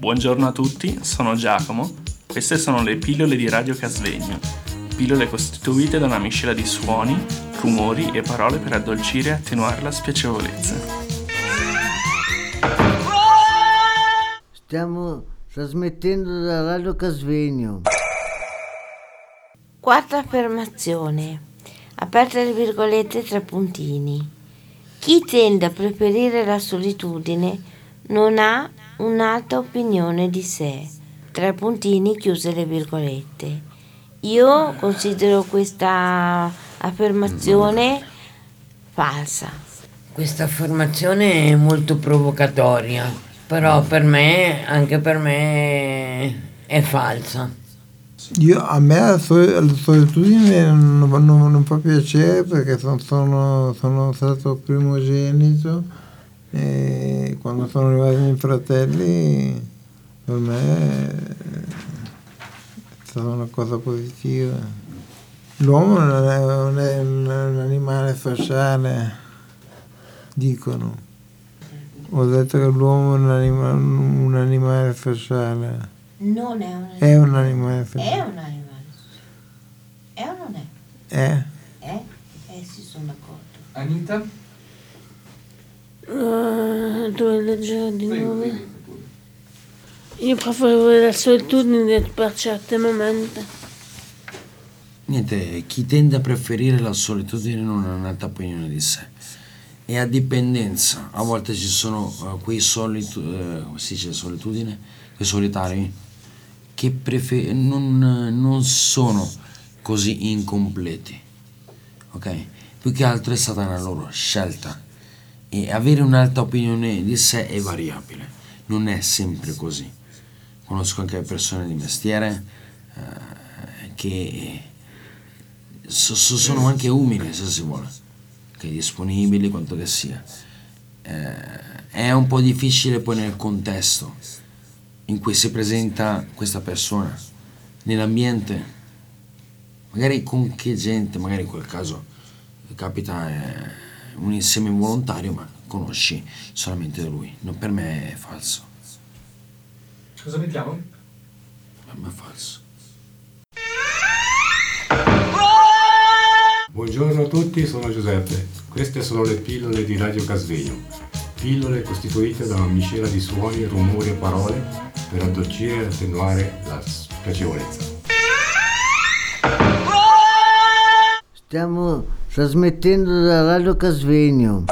Buongiorno a tutti, sono Giacomo. Queste sono le pillole di Radio Casvegno. Pillole costituite da una miscela di suoni, rumori e parole per addolcire e attenuare la spiacevolezza. Stiamo trasmettendo da Radio Casvegno. Quarta affermazione. Aperte le virgolette tre puntini. Chi tende a preferire la solitudine non ha un'alta opinione di sé. Tre puntini chiuse le virgolette. Io considero questa affermazione falsa. Questa affermazione è molto provocatoria, però per me, anche per me, è falsa. Io, a me la, sol- la solitudine non, non, non, fa piacere perché sono, sono, sono stato primogenito e quando sono arrivati i miei fratelli per me è stata una cosa positiva. L'uomo non è, non è un, un animale sociale, dicono. Ho detto che l'uomo è un, anima, un animale sociale. Non è un animale. È un animale sociale. È un animale. È o non è? È. È? Eh sì, sono d'accordo. Anita? Dove leggere di nuovo? Io preferisco la solitudine per certi momenti. Niente, chi tende a preferire la solitudine non ha un'alta opinione di sé. E a dipendenza, a volte ci sono eh, quei solitu- eh, si dice solitudine, quei solitari che prefe- non, non sono così incompleti. Ok? Più che altro è stata una loro scelta. E avere un'alta opinione di sé è variabile, non è sempre così. Conosco anche persone di mestiere eh, che so- so- sono anche umili se si vuole, che disponibili quanto che sia. Eh, è un po' difficile poi nel contesto in cui si presenta questa persona, nell'ambiente, magari con che gente, magari in quel caso capita eh, un insieme involontario, ma conosci solamente lui. No, per me è falso, Cosa mettiamo? per me è falso. Buongiorno a tutti, sono Giuseppe. Queste sono le pillole di Radio Casvegno. Pillole costituite da una miscela di suoni, rumori e parole per addolcire e attenuare la spiacevolezza. Stiamo trasmettendo da Radio Casvegno.